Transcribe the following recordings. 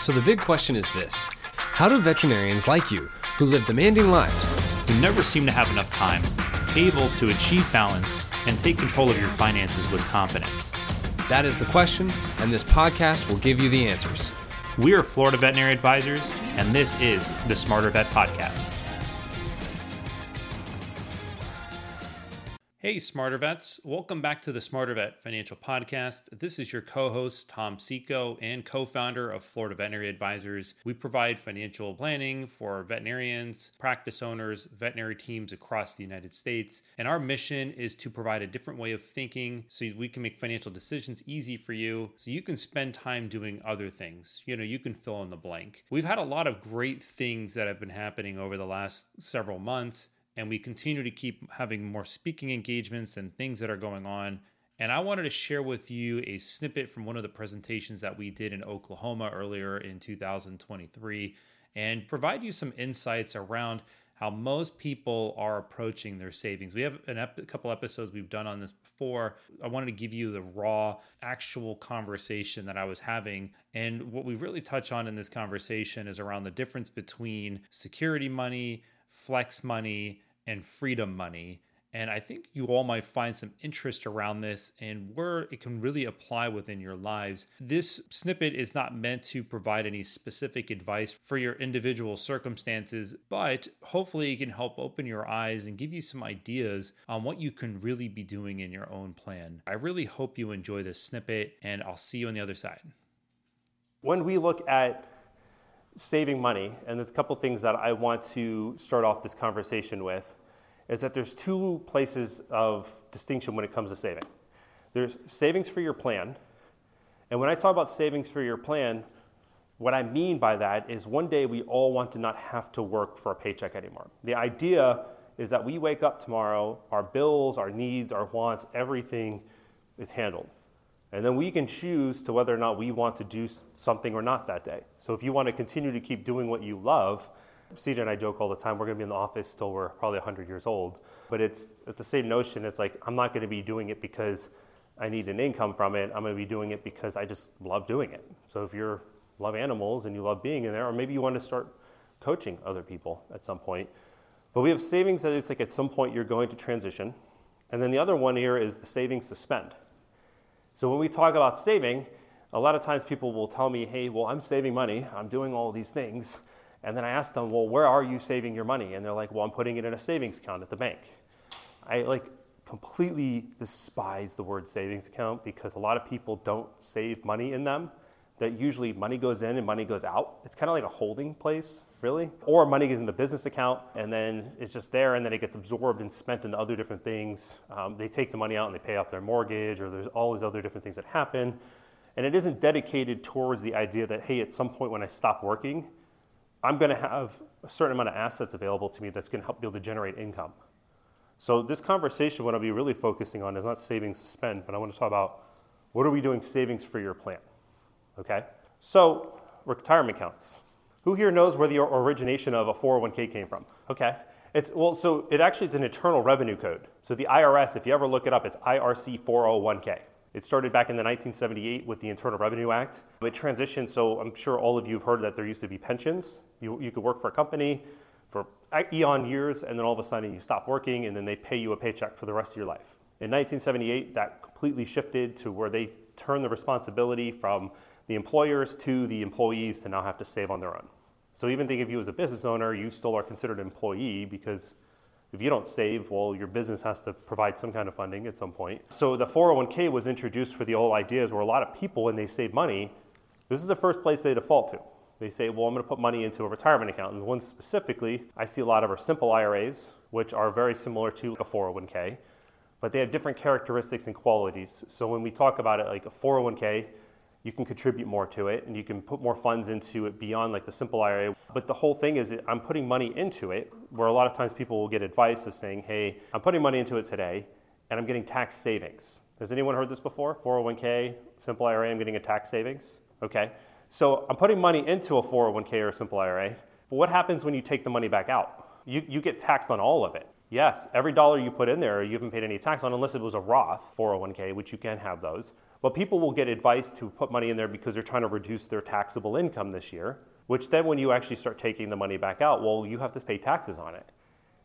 So the big question is this How do veterinarians like you, who live demanding lives, who never seem to have enough time, able to achieve balance and take control of your finances with confidence? That is the question, and this podcast will give you the answers. We are Florida Veterinary Advisors, and this is the Smarter Vet Podcast. Hey, Smarter Vets. Welcome back to the Smarter Vet Financial Podcast. This is your co host, Tom Seeko, and co founder of Florida Veterinary Advisors. We provide financial planning for veterinarians, practice owners, veterinary teams across the United States. And our mission is to provide a different way of thinking so we can make financial decisions easy for you so you can spend time doing other things. You know, you can fill in the blank. We've had a lot of great things that have been happening over the last several months and we continue to keep having more speaking engagements and things that are going on. And I wanted to share with you a snippet from one of the presentations that we did in Oklahoma earlier in 2023 and provide you some insights around how most people are approaching their savings. We have ep- a couple episodes we've done on this before. I wanted to give you the raw, actual conversation that I was having. And what we really touch on in this conversation is around the difference between security money, flex money, and freedom money. And I think you all might find some interest around this and where it can really apply within your lives. This snippet is not meant to provide any specific advice for your individual circumstances, but hopefully it can help open your eyes and give you some ideas on what you can really be doing in your own plan. I really hope you enjoy this snippet, and I'll see you on the other side. When we look at saving money, and there's a couple things that I want to start off this conversation with, is that there's two places of distinction when it comes to saving. There's savings for your plan, and when I talk about savings for your plan, what I mean by that is one day we all want to not have to work for a paycheck anymore. The idea is that we wake up tomorrow, our bills, our needs, our wants, everything is handled. And then we can choose to whether or not we want to do something or not that day. So if you want to continue to keep doing what you love, CJ and I joke all the time, we're going to be in the office till we're probably 100 years old. But it's the same notion, it's like, I'm not going to be doing it because I need an income from it. I'm going to be doing it because I just love doing it. So if you love animals and you love being in there, or maybe you want to start coaching other people at some point. But we have savings that it's like at some point you're going to transition. And then the other one here is the savings to spend. So when we talk about saving, a lot of times people will tell me, hey, well, I'm saving money, I'm doing all these things. And then I ask them, well, where are you saving your money? And they're like, well, I'm putting it in a savings account at the bank. I like completely despise the word savings account because a lot of people don't save money in them that usually money goes in and money goes out. It's kind of like a holding place, really. Or money gets in the business account and then it's just there and then it gets absorbed and spent into other different things. Um, they take the money out and they pay off their mortgage or there's all these other different things that happen. And it isn't dedicated towards the idea that, hey, at some point when I stop working, I'm going to have a certain amount of assets available to me that's going to help be able to generate income. So, this conversation, what I'll be really focusing on is not savings to spend, but I want to talk about what are we doing savings for your plan? Okay? So, retirement accounts. Who here knows where the origination of a 401k came from? Okay. It's, well, so it actually it's an internal revenue code. So the IRS, if you ever look it up, it's IRC 401k. It started back in the 1978 with the Internal Revenue Act. It transitioned, so I'm sure all of you have heard that there used to be pensions. You, you could work for a company for eon years, and then all of a sudden you stop working, and then they pay you a paycheck for the rest of your life. In 1978, that completely shifted to where they turned the responsibility from the employers to the employees to now have to save on their own. So even think of you as a business owner, you still are considered an employee because if you don't save, well, your business has to provide some kind of funding at some point. So the 401k was introduced for the old ideas where a lot of people, when they save money, this is the first place they default to. They say, well, I'm going to put money into a retirement account. And the ones specifically, I see a lot of are simple IRAs, which are very similar to a 401k, but they have different characteristics and qualities. So when we talk about it like a 401k, you can contribute more to it and you can put more funds into it beyond like the simple IRA. But the whole thing is I'm putting money into it where a lot of times people will get advice of saying, hey, I'm putting money into it today and I'm getting tax savings. Has anyone heard this before? 401k, simple IRA, I'm getting a tax savings? Okay. So I'm putting money into a 401k or a simple IRA. But what happens when you take the money back out? You, you get taxed on all of it. Yes, every dollar you put in there, you haven't paid any tax on unless it was a Roth 401k, which you can have those. Well, people will get advice to put money in there because they're trying to reduce their taxable income this year, which then when you actually start taking the money back out, well, you have to pay taxes on it.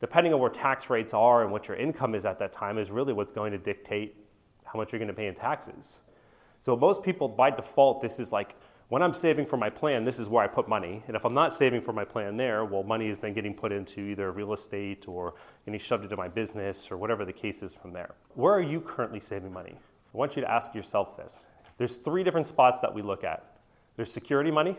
Depending on where tax rates are and what your income is at that time is really what's going to dictate how much you're going to pay in taxes. So most people by default, this is like when I'm saving for my plan, this is where I put money. And if I'm not saving for my plan there, well, money is then getting put into either real estate or getting shoved into my business or whatever the case is from there. Where are you currently saving money? I want you to ask yourself this. There's three different spots that we look at. There's security money.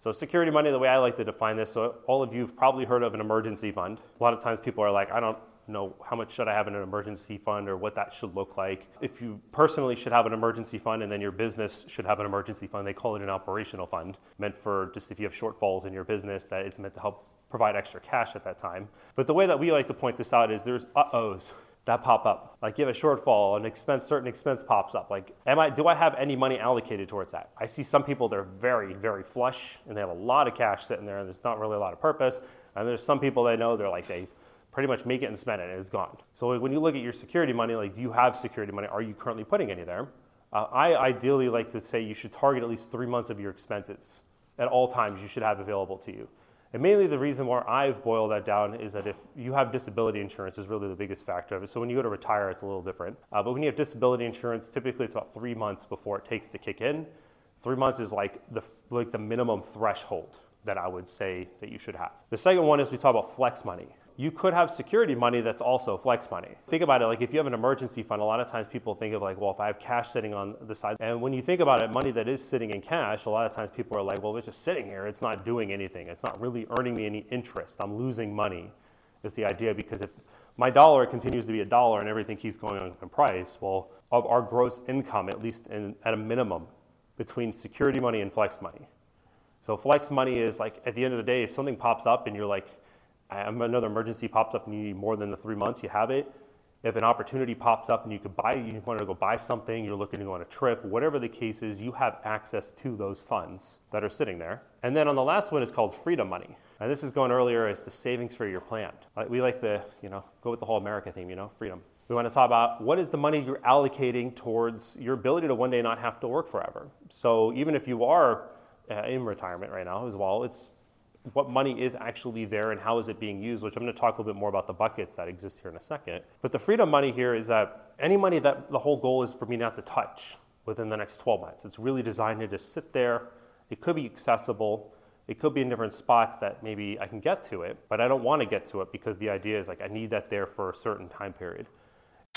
So security money, the way I like to define this, so all of you have probably heard of an emergency fund. A lot of times people are like, I don't know how much should I have in an emergency fund or what that should look like. If you personally should have an emergency fund and then your business should have an emergency fund, they call it an operational fund, meant for just if you have shortfalls in your business that it's meant to help provide extra cash at that time. But the way that we like to point this out is there's uh-ohs that pop up. Like you have a shortfall, an expense, certain expense pops up. Like, am I, do I have any money allocated towards that? I see some people they're very, very flush and they have a lot of cash sitting there and there's not really a lot of purpose. And there's some people they know they're like they pretty much make it and spend it and it's gone. So when you look at your security money, like do you have security money? Are you currently putting any there? Uh, I ideally like to say you should target at least three months of your expenses at all times you should have available to you. And mainly the reason why I've boiled that down is that if you have disability insurance is really the biggest factor of it. So when you go to retire, it's a little different. Uh, but when you have disability insurance, typically it's about three months before it takes to kick in. Three months is like the, like the minimum threshold that I would say that you should have. The second one is we talk about flex money you could have security money that's also flex money. Think about it like if you have an emergency fund, a lot of times people think of like, well, if I have cash sitting on the side, and when you think about it, money that is sitting in cash, a lot of times people are like, well, it's just sitting here, it's not doing anything, it's not really earning me any interest, I'm losing money, is the idea because if my dollar continues to be a dollar and everything keeps going on in price, well, of our gross income, at least in, at a minimum, between security money and flex money. So flex money is like at the end of the day, if something pops up and you're like, another emergency pops up and you need more than the three months, you have it. If an opportunity pops up and you could buy, you want to go buy something, you're looking to go on a trip, whatever the case is, you have access to those funds that are sitting there. And then on the last one is called freedom money. And this is going earlier as the savings for your plan. We like to, you know, go with the whole America theme, you know, freedom. We want to talk about what is the money you're allocating towards your ability to one day not have to work forever. So even if you are uh, in retirement right now as well, it's what money is actually there and how is it being used, which I'm going to talk a little bit more about the buckets that exist here in a second. But the freedom money here is that any money that the whole goal is for me not to touch within the next 12 months. It's really designed to just sit there. It could be accessible. It could be in different spots that maybe I can get to it, but I don't want to get to it because the idea is like I need that there for a certain time period.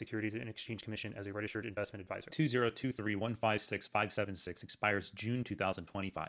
Securities and Exchange Commission as a registered investment advisor. 2023156576 expires June 2025.